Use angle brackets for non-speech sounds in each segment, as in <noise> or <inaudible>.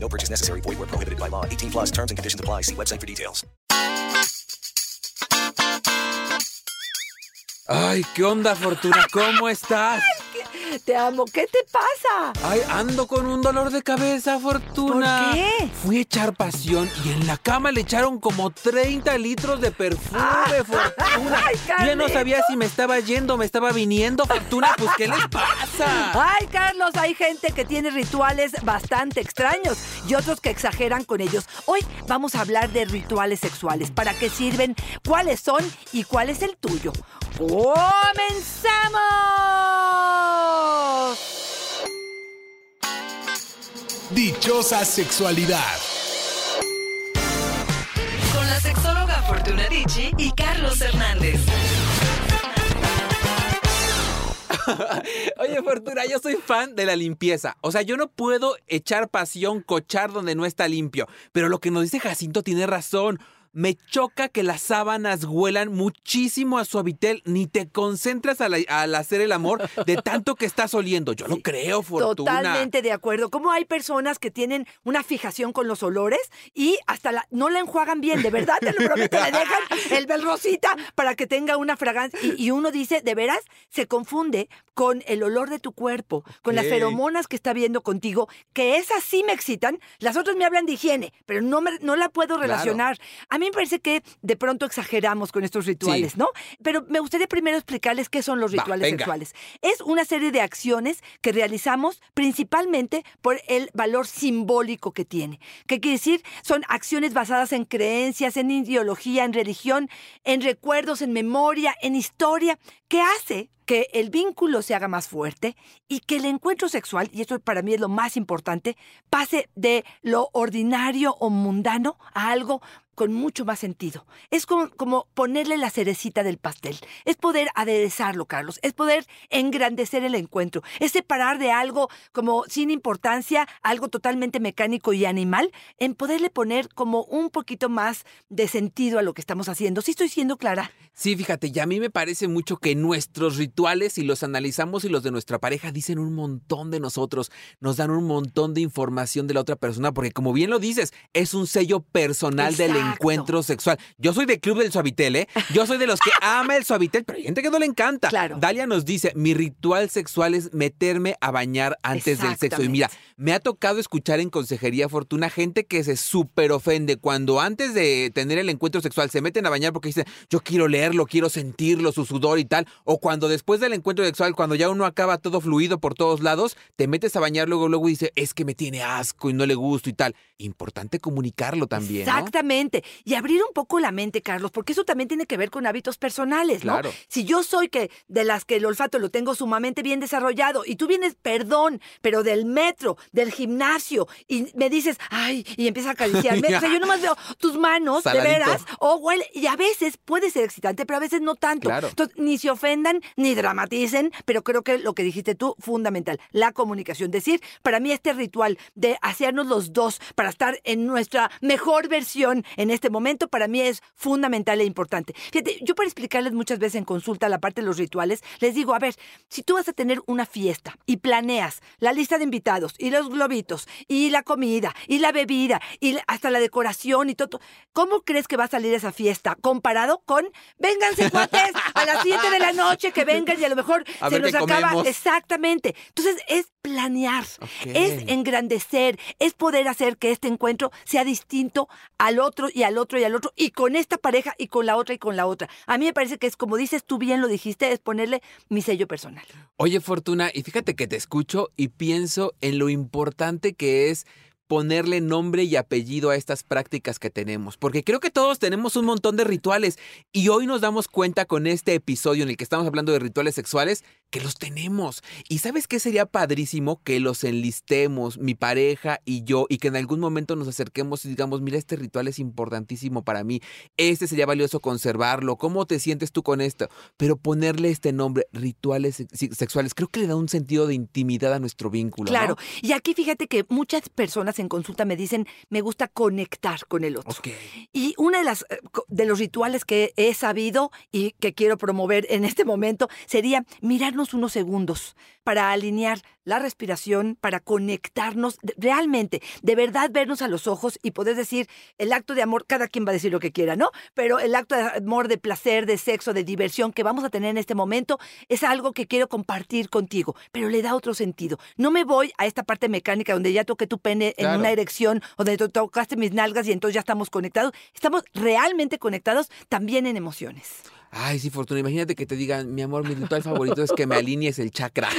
No purchase necessary. Void where prohibited by law. 18 plus terms and conditions apply. See website for details. Ay, ¿qué onda, Fortuna? ¿Cómo estás? Te amo. ¿Qué te pasa? Ay, ando con un dolor de cabeza, Fortuna. ¿Por qué? Fui a echar pasión y en la cama le echaron como 30 litros de perfume, <laughs> Fortuna. Ay, Yo no sabía si me estaba yendo o me estaba viniendo, Fortuna. Pues, ¿qué les pasa? Ay, Carlos, hay gente que tiene rituales bastante extraños y otros que exageran con ellos. Hoy vamos a hablar de rituales sexuales. ¿Para qué sirven? ¿Cuáles son? ¿Y cuál es el tuyo? ¡Comenzamos! Dichosa sexualidad. Con la sexóloga Fortuna Dicci y Carlos Hernández. <laughs> Oye, Fortuna, yo soy fan de la limpieza. O sea, yo no puedo echar pasión, cochar donde no está limpio. Pero lo que nos dice Jacinto tiene razón. Me choca que las sábanas huelan muchísimo a suavitel. Ni te concentras al, al hacer el amor de <laughs> tanto que estás oliendo. Yo no creo, Fortuna. Totalmente de acuerdo. Como hay personas que tienen una fijación con los olores y hasta la, no la enjuagan bien, de verdad, te lo prometo, le dejan el bel rosita para que tenga una fragancia. Y, y uno dice, de veras, se confunde con el olor de tu cuerpo, con las feromonas que está viendo contigo, que esas sí me excitan. Las otras me hablan de higiene, pero no, me- no la puedo relacionar. A mí me parece que de pronto exageramos con estos rituales, Sí. ¿no? Pero me gustaría primero explicarles qué son los rituales sexuales. Es una serie de acciones que realizamos principalmente por el valor simbólico que tiene. ¿Qué quiere decir? Son acciones basadas en creencias, en ideología, en religión, en recuerdos, en memoria, en historia, que hace que el vínculo se haga más fuerte y que el encuentro sexual, y esto para mí es lo más importante, pase de lo ordinario o mundano a algo con mucho más sentido. Es como, ponerle la cerecita del pastel. Es poder aderezarlo, Carlos. Es poder engrandecer el encuentro. Es separar de algo como sin importancia, algo totalmente mecánico y animal, en poderle poner como un poquito más de sentido a lo que estamos haciendo. ¿Sí estoy siendo clara? Sí, fíjate, y a mí me parece mucho que nuestros rituales, si los analizamos y los de nuestra pareja, dicen un montón de nosotros, nos dan un montón de información de la otra persona, porque como bien lo dices, es un sello personal del encuentro sexual. Yo soy del club del suavitel, ¿eh? Yo soy de los que ama el suavitel, pero hay gente que no le encanta. Claro. Dalia nos dice, mi ritual sexual es meterme a bañar antes del sexo. Y mira, me ha tocado escuchar en Consejería Fortuna gente que se súper ofende cuando antes de tener el encuentro sexual se meten a bañar porque dicen, yo quiero leerlo, quiero sentirlo, su sudor y tal. O cuando después del encuentro sexual, cuando ya uno acaba todo fluido por todos lados, te metes a bañar luego, luego y dice, es que me tiene asco y no le gusto y tal. Importante comunicarlo también, ¿no? Exactamente. Y abrir un poco la mente, Carlos, porque eso también tiene que ver con hábitos personales, ¿no? Claro. Si yo soy que de las que el olfato lo tengo sumamente bien desarrollado y tú vienes, perdón, pero del metro, del gimnasio y me dices, ay, y empiezas a acariciarme, <laughs> o sea, yo nomás veo tus manos, Saladito. de veras, o huele, y a veces puede ser excitante, pero a veces no tanto. Claro. Entonces, ni se ofendan, ni dramaticen, pero creo que lo que dijiste tú, fundamental, la comunicación. Decir, para mí este ritual de hacernos los dos para estar en nuestra mejor versión en este momento, para mí es fundamental e importante. Fíjate, yo para explicarles muchas veces en consulta la parte de los rituales, les digo, a ver, si tú vas a tener una fiesta y planeas la lista de invitados y los globitos y la comida y la bebida y hasta la decoración y todo, ¿cómo crees que va a salir esa fiesta comparado con, vénganse cuates a las 7 de la noche, que vengan <laughs> y a lo mejor A se nos acaba? comemos. Exactamente. Entonces es planear, es engrandecer, es poder hacer que este encuentro sea distinto al otro y al otro y al otro, y con esta pareja y con la otra y con la otra. A mí me parece que es como dices tú bien lo dijiste, es ponerle mi sello personal. Oye, Fortuna, y fíjate que te escucho y pienso en lo importante que es ponerle nombre y apellido a estas prácticas que tenemos, porque creo que todos tenemos un montón de rituales y hoy nos damos cuenta con este episodio en el que estamos hablando de rituales sexuales que los tenemos. Y sabes qué sería padrísimo que los enlistemos, mi pareja y yo, y que en algún momento nos acerquemos y digamos, mira, este ritual es importantísimo para mí, este sería valioso conservarlo, ¿cómo te sientes tú con esto? Pero ponerle este nombre, rituales sexuales, creo que le da un sentido de intimidad a nuestro vínculo. Claro, y aquí fíjate que muchas personas en consulta me dicen, me gusta conectar con el otro. Y una de las eh, de los rituales que he sabido y que quiero promover en este momento sería unos segundos para alinear la respiración, para conectarnos realmente, de verdad vernos a los ojos y poder decir el acto de amor, cada quien va a decir lo que quiera, ¿no? Pero el acto de amor, de placer, de sexo, de diversión que vamos a tener en este momento es algo que quiero compartir contigo, pero le da otro sentido. No me voy a esta parte mecánica donde ya toqué tu pene en una erección, o donde tocaste mis nalgas y entonces ya estamos conectados. Estamos realmente conectados también en emociones. Ay, sí, Fortuna, imagínate que te digan, mi amor, mi ritual favorito es que me alinees el chakra. <laughs>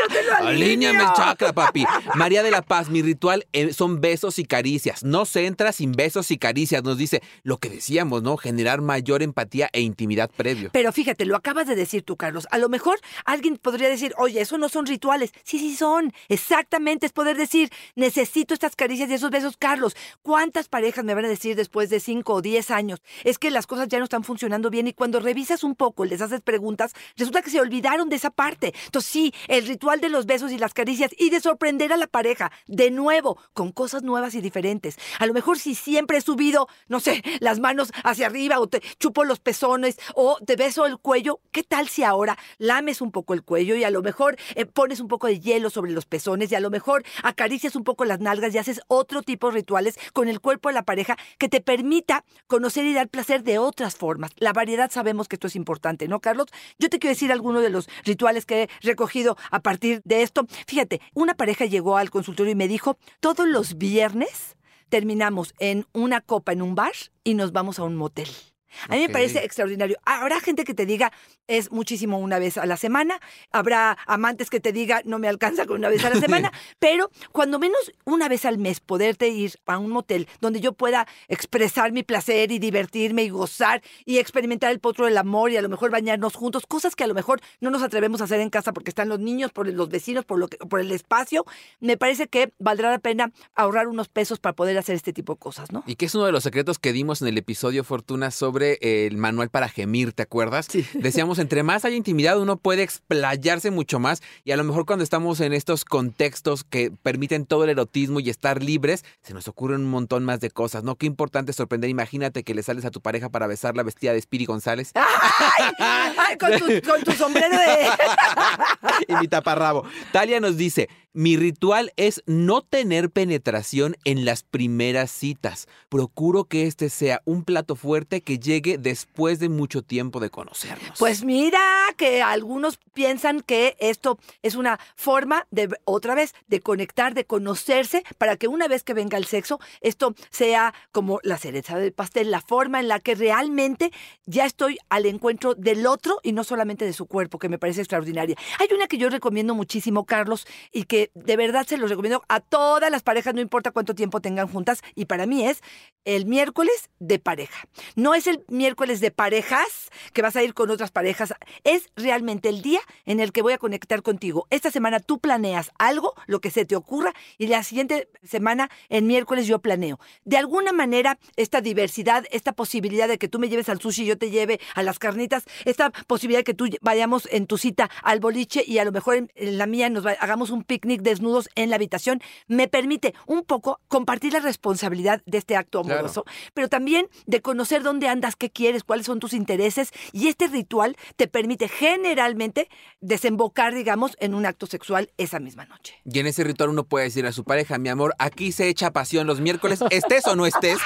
<laughs> Alíñame el chakra, papi. María de la Paz, mi ritual eh, son besos y caricias. No se entra sin besos y caricias. Nos dice lo que decíamos, ¿no? Generar mayor empatía e intimidad previo. Pero fíjate, lo acabas de decir tú, Carlos. A lo mejor alguien podría decir, oye, eso no son rituales. Sí, sí son. Exactamente, es poder decir, necesito estas caricias y esos besos, Carlos. ¿Cuántas parejas me van a decir después de 5 o 10 años? Es que las cosas ya no están funcionando bien y cuando revisas un poco, les haces preguntas, resulta que se olvidaron de esa parte. Entonces sí, el ritual de los besos y las caricias y de sorprender a la pareja, de nuevo, con cosas nuevas y diferentes. A lo mejor si siempre he subido, no sé, <laughs> las manos hacia arriba o te chupo los pezones o te beso el cuello, ¿qué tal si ahora lames un poco el cuello y a lo mejor eh, pones un poco de hielo sobre los pezones y a lo mejor acaricias un poco las nalgas y haces otro tipo de rituales con el cuerpo de la pareja que te permita conocer y dar placer de otras formas. La variedad sabemos que esto es importante, ¿no, Carlos? Yo te quiero decir algunos de los rituales que he recogido a partir de esto. Fíjate, una pareja llegó al consultorio y me dijo, todos los viernes terminamos en una copa en un bar y nos vamos a un motel. A mí me parece extraordinario. Habrá gente que te diga es muchísimo una vez a la semana, habrá amantes que te diga no me alcanza con una vez a la semana, <laughs> pero cuando menos una vez al mes poderte ir a un motel donde yo pueda expresar mi placer y divertirme y gozar y experimentar el potro del amor y a lo mejor bañarnos juntos, cosas que a lo mejor no nos atrevemos a hacer en casa porque están los niños, por los vecinos, por, lo que, por el espacio, me parece que valdrá la pena ahorrar unos pesos para poder hacer este tipo de cosas, ¿no? Y que es uno de los secretos que dimos en el episodio Fortuna sobre el manual para gemir, ¿te acuerdas? Sí. <laughs> Decíamos, entre más hay intimidad, uno puede explayarse mucho más y a lo mejor cuando estamos en estos contextos que permiten todo el erotismo y estar libres, se nos ocurren un montón más de cosas, ¿no? Qué importante sorprender. Imagínate que le sales a tu pareja para besarla vestida de Spiri González. <laughs> ¡Ay! con, tu, con tu sombrero de... <laughs> y mi taparrabo. Talia nos dice, mi ritual es no tener penetración en las primeras citas. Procuro que este sea un plato fuerte que llegue después de mucho tiempo de conocernos. Pues mira que algunos piensan que esto es una forma de, otra vez, de conectar, de conocerse, para que una vez que venga el sexo, esto sea como la cereza del pastel, la forma en la que realmente ya estoy al encuentro del otro y no solamente de su cuerpo, que me parece extraordinaria. Hay una que yo recomiendo muchísimo, Carlos, y que de verdad se los recomiendo a todas las parejas, no importa cuánto tiempo tengan juntas, y para mí es el miércoles de pareja. No es el miércoles de parejas que vas a ir con otras parejas, es realmente el día en el que voy a conectar contigo. Esta semana tú planeas algo, lo que se te ocurra, y la siguiente semana, el miércoles, yo planeo. De alguna manera, esta diversidad, esta posibilidad de que tú me lleves al sushi y yo te lleve a las carnitas, esta posibilidad de que tú vayamos en tu cita al boliche y a lo mejor en, la mía nos hagamos un picnic desnudos en la habitación, me permite un poco compartir la responsabilidad de este acto amoroso, pero también de conocer dónde andas, qué quieres, cuáles son tus intereses. Y este ritual te permite generalmente desembocar, digamos, en un acto sexual esa misma noche. Y en ese ritual uno puede decir a su pareja, mi amor, aquí se echa pasión los miércoles, estés o no estés.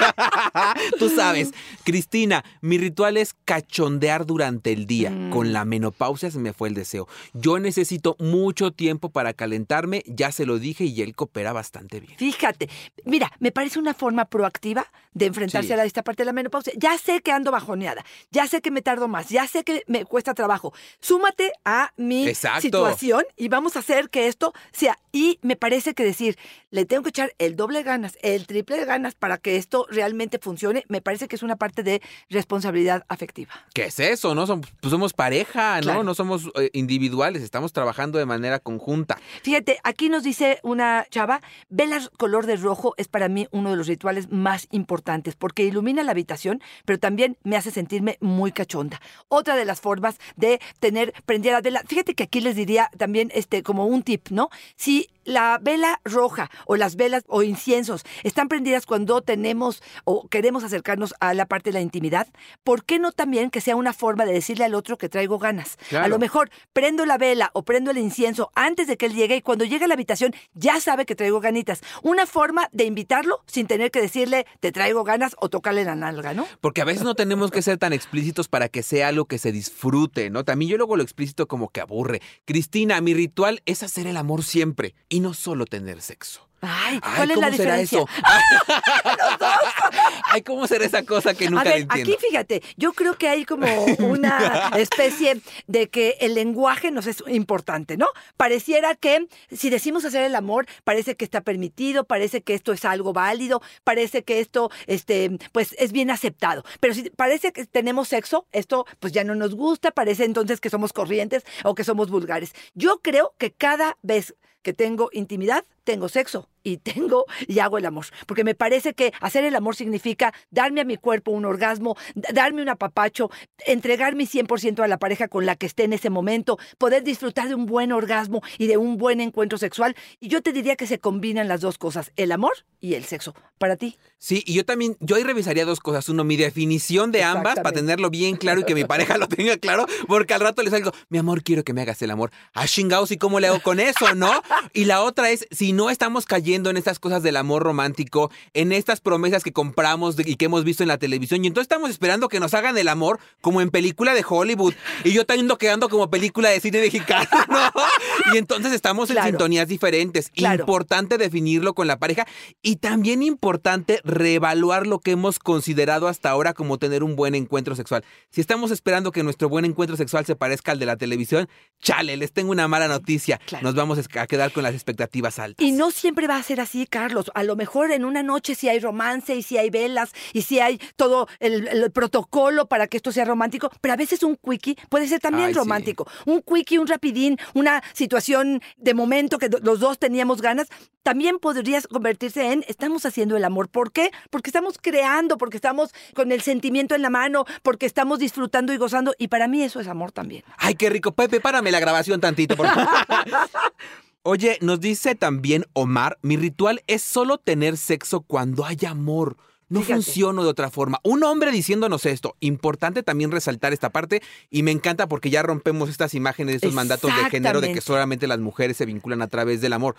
<laughs> Tú sabes. Cristina, mi ritual es cachondear durante el día. Con mm. la menopausia se me fue el deseo. Yo necesito mucho tiempo para calentarme Ya se lo dije y él coopera bastante bien. Fíjate, mira, me parece una forma proactiva de enfrentarse Sí. a esta parte de la menopausia. Ya sé que ando bajoneada, ya sé que me tardo más, ya sé que me cuesta trabajo. Súmate a mi Exacto. situación y vamos a hacer que esto sea. Y me parece que decir, le tengo que echar el doble de ganas, el triple de ganas para que esto realmente funcione, me parece que es una parte de responsabilidad afectiva. ¿Qué es eso? No somos, pues somos pareja, ¿no? Claro. No somos eh, individuales, estamos trabajando de manera conjunta. Fíjate, aquí nos dice una chava, velas color de rojo es para mí uno de los rituales más importantes porque ilumina la habitación, pero también me hace sentirme muy cachonda. Otra de las formas de tener prendida la vela, fíjate que aquí les diría también este como un tip, ¿no? Si la vela roja o las velas o inciensos están prendidas cuando tenemos o queremos acercarnos a la parte de la intimidad, ¿por qué no también que sea una forma de decirle al otro que traigo ganas? A lo mejor prendo la vela o prendo el incienso antes de que él llegue y cuando llegue a la habitación ya sabe que traigo ganitas. Una forma de invitarlo sin tener que decirle te traigo ganas o tocarle la nalga, ¿no? Porque a veces no tenemos que ser tan explícitos para que sea algo que se disfrute, ¿no? También yo luego lo explícito como que aburre. Cristina, mi ritual es hacer el amor siempre y no solo tener sexo. Ay, Ay, ¿cuál es la ¿cómo será diferencia? eso? <laughs> Ay, ¿cómo será esa cosa que nunca a ver, entiendo? aquí fíjate, yo creo que hay como <laughs> una especie de que el lenguaje nos es importante, ¿no? Pareciera que si decimos hacer el amor, parece que está permitido, parece que esto es algo válido, parece que esto, este, pues es bien aceptado. Pero si parece que tenemos sexo, esto pues ya no nos gusta, parece entonces que somos corrientes o que somos vulgares. Yo creo que cada vez que tengo intimidad, tengo sexo y <laughs> tengo y hago el amor. Porque me parece que hacer el amor significa darme a mi cuerpo un orgasmo, darme un apapacho, entregar mi 100% a la pareja con la que esté en ese momento, poder disfrutar de un buen orgasmo y de un buen encuentro sexual. Y yo te diría que se combinan las dos cosas, el amor y el sexo. Para ti. Sí, y yo también, yo ahí revisaría dos cosas. Uno, mi definición de ambas para tenerlo bien claro y que mi <laughs> pareja lo tenga claro, porque al rato le salgo, mi amor, quiero que me hagas el amor. Ah, chingados, ¿y cómo le hago con eso, no? Y la otra es, si no estamos cayendo en estas cosas del amor romántico, en estas promesas que compramos y que hemos visto en la televisión, y entonces estamos esperando que nos hagan el amor como en película de Hollywood, y yo también quedando como película de cine mexicano, ¿no? <laughs> Y entonces estamos en sintonías diferentes. Claro. Importante definirlo con la pareja y también importante reevaluar lo que hemos considerado hasta ahora como tener un buen encuentro sexual. Si estamos esperando que nuestro buen encuentro sexual se parezca al de la televisión, chale, les tengo una mala noticia. Claro. Nos vamos a quedar con las expectativas altas. Y no siempre va a ser así, Carlos. A lo mejor en una noche sí hay romance y sí hay velas y sí hay todo el, el protocolo para que esto sea romántico, pero a veces un quickie puede ser también Ay, sí. romántico. Un quickie, un rapidín, una situación de momento que los dos teníamos ganas, también podría convertirse en estamos haciendo el amor. ¿Por qué? Porque estamos creando, porque estamos con el sentimiento en la mano, porque estamos disfrutando y gozando. Y para mí eso es amor también. Ay, qué rico. Pepe, párame la grabación tantito, por favor. <laughs> Oye, nos dice también Omar, mi ritual es solo tener sexo cuando hay amor. No Fíjate. funciono de otra forma. Un hombre diciéndonos esto. Importante también resaltar esta parte y me encanta porque ya rompemos estas imágenes, estos mandatos de género de que solamente las mujeres se vinculan a través del amor.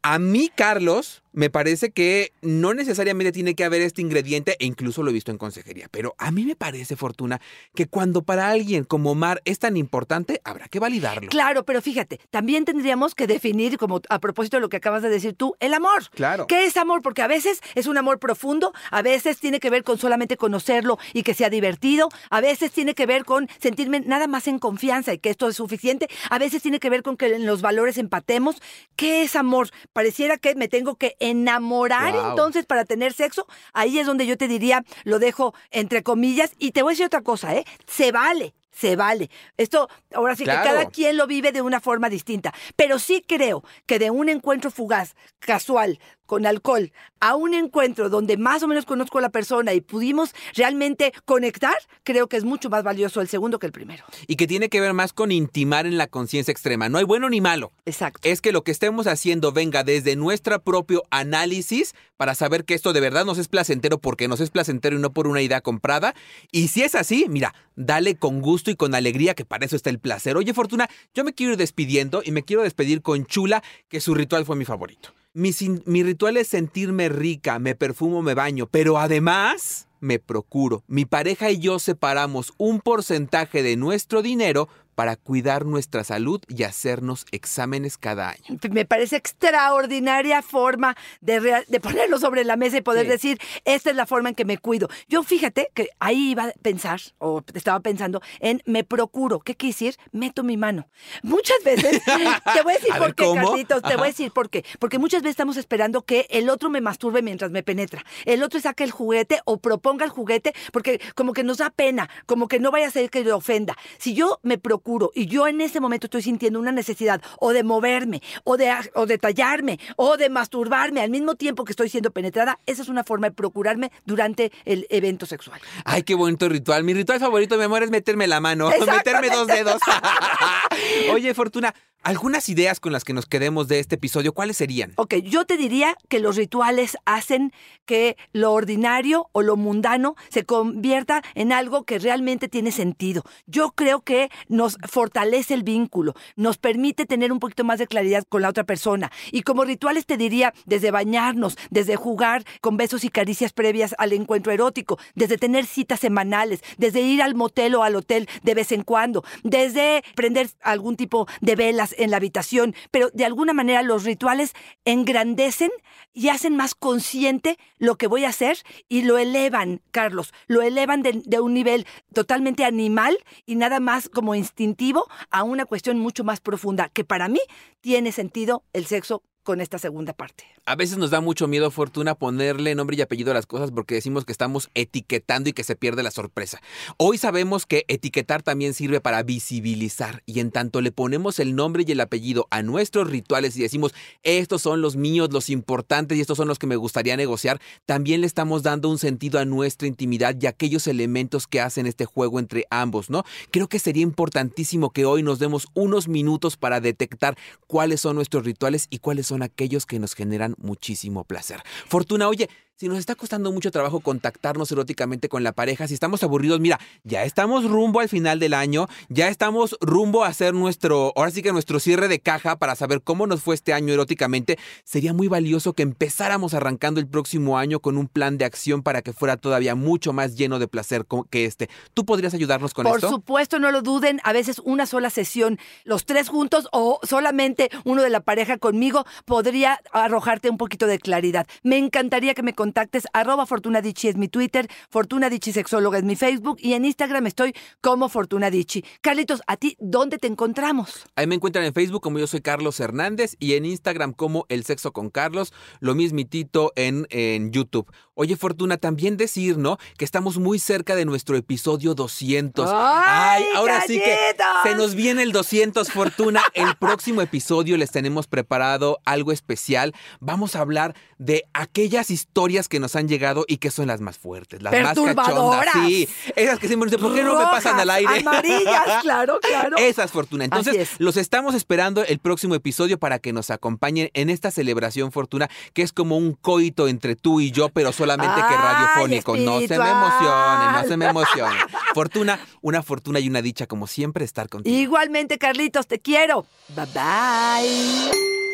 A mí, Carlos, me parece que no necesariamente tiene que haber este ingrediente, e incluso lo he visto en consejería, pero a mí me parece, Fortuna, que cuando para alguien como Omar es tan importante, habrá que validarlo. Claro, pero fíjate, también tendríamos que definir, como a propósito de lo que acabas de decir tú, el amor. Claro. ¿Qué es amor? Porque a veces es un amor profundo, a veces tiene que ver con solamente conocerlo y que sea divertido, a veces tiene que ver con sentirme nada más en confianza y que esto es suficiente, a veces tiene que ver con que en los valores empatemos. ¿Qué es amor? Pareciera que me tengo que enamorar entonces para tener sexo. Ahí es donde yo te diría, lo dejo entre comillas y te voy a decir otra cosa, ¿eh? Se vale. Se vale. Esto, ahora sí Claro. que cada quien lo vive de una forma distinta. Pero sí creo que de un encuentro fugaz, casual, con alcohol, a un encuentro donde más o menos conozco a la persona y pudimos realmente conectar, creo que es mucho más valioso el segundo que el primero. Y que tiene que ver más con intimar en la conciencia extrema. No hay bueno ni malo. Exacto. Es que lo que estemos haciendo venga desde nuestro propio análisis para saber que esto de verdad nos es placentero porque nos es placentero y no por una idea comprada. Y si es así, mira, dale con gusto y con alegría, que para eso está el placer. Oye, Fortuna, yo me quiero ir despidiendo y me quiero despedir con Chula, que su ritual fue mi favorito. Mi, ritual es sentirme rica, me perfumo, me baño, pero además me procuro. Mi pareja y yo separamos un porcentaje de nuestro dinero para cuidar nuestra salud y hacernos exámenes cada año. Me parece extraordinaria forma de, de ponerlo sobre la mesa y poder decir, esta es la forma en que me cuido. Yo fíjate que ahí iba a pensar, o estaba pensando, en me procuro. ¿Qué quiere decir? Meto mi mano. Muchas veces, <laughs> te voy a decir por qué, Carlitos, te voy a decir por qué. Porque muchas veces estamos esperando que el otro me masturbe mientras me penetra. El otro saque el juguete o proponga el juguete, porque como que nos da pena, como que no vaya a ser que le ofenda. Si yo me procuro y yo en ese momento estoy sintiendo una necesidad o de moverme, o de, o de tallarme, o de masturbarme al mismo tiempo que estoy siendo penetrada, esa es una forma de procurarme durante el evento sexual. Ay, qué bonito ritual. Mi ritual favorito, mi amor, es meterme la mano, <laughs> meterme dos dedos. <laughs> Oye, Fortuna, algunas ideas con las que nos quedemos de este episodio, ¿cuáles serían? Ok, yo te diría que los rituales hacen que lo ordinario o lo mundano se convierta en algo que realmente tiene sentido. Yo creo que nos fortalece el vínculo, nos permite tener un poquito más de claridad con la otra persona. Y como rituales te diría, desde bañarnos, desde jugar con besos y caricias previas al encuentro erótico, desde tener citas semanales, desde ir al motel o al hotel de vez en cuando, desde prender algún tipo de velas en la habitación, pero de alguna manera los rituales engrandecen y hacen más consciente lo que voy a hacer y lo elevan, Carlos, lo elevan de, un nivel totalmente animal y nada más como instintivo a una cuestión mucho más profunda, que para mí tiene sentido el sexo con esta segunda parte. A veces nos da mucho miedo, Fortuna, ponerle nombre y apellido a las cosas porque decimos que estamos etiquetando y que se pierde la sorpresa. Hoy sabemos que etiquetar también sirve para visibilizar y en tanto le ponemos el nombre y el apellido a nuestros rituales y decimos, estos son los míos, los importantes y estos son los que me gustaría negociar, también le estamos dando un sentido a nuestra intimidad y a aquellos elementos que hacen este juego entre ambos, ¿no? Creo que sería importantísimo que hoy nos demos unos minutos para detectar cuáles son nuestros rituales y cuáles son aquellos que nos generan muchísimo placer. Fortuna, oye, si nos está costando mucho trabajo contactarnos eróticamente con la pareja, si estamos aburridos, mira, ya estamos rumbo al final del año, ya estamos rumbo a hacer nuestro, ahora sí que nuestro cierre de caja para saber cómo nos fue este año eróticamente, sería muy valioso que empezáramos arrancando el próximo año con un plan de acción para que fuera todavía mucho más lleno de placer que este. ¿Tú podrías ayudarnos con esto? Por supuesto, no lo duden, a veces una sola sesión, los tres juntos o solamente uno de la pareja conmigo podría arrojarte un poquito de claridad. Me encantaría que me contactes, arroba Fortunadichi es mi Twitter, Fortunadichi Sexóloga es mi Facebook y en Instagram estoy como Fortunadichi. Carlitos, ¿a ti dónde te encontramos? Ahí me encuentran en Facebook como yo soy Carlos Hernández y en Instagram como El Sexo con Carlos, lo mismitito en, en YouTube. Oye, Fortuna, también decir, ¿no? Que estamos muy cerca de nuestro episodio 200. ¡Ay, ahora sí que se nos viene el 200, Fortuna. El próximo episodio les tenemos preparado algo especial. Vamos a hablar de aquellas historias que nos han llegado y que son las más fuertes, las más cachondas. Sí, esas que siempre dicen, ¿por qué no me pasan al aire? Amarillas, claro, claro. <laughs> Esas, Fortuna. Entonces, los estamos esperando el próximo episodio para que nos acompañen en esta celebración, Fortuna, que es como un coito entre tú y yo, pero solamente que radiofónico. no se me emocionen, no se me emocionen. Fortuna, una fortuna y una dicha, como siempre, estar contigo. Igualmente, Carlitos, te quiero. Bye bye.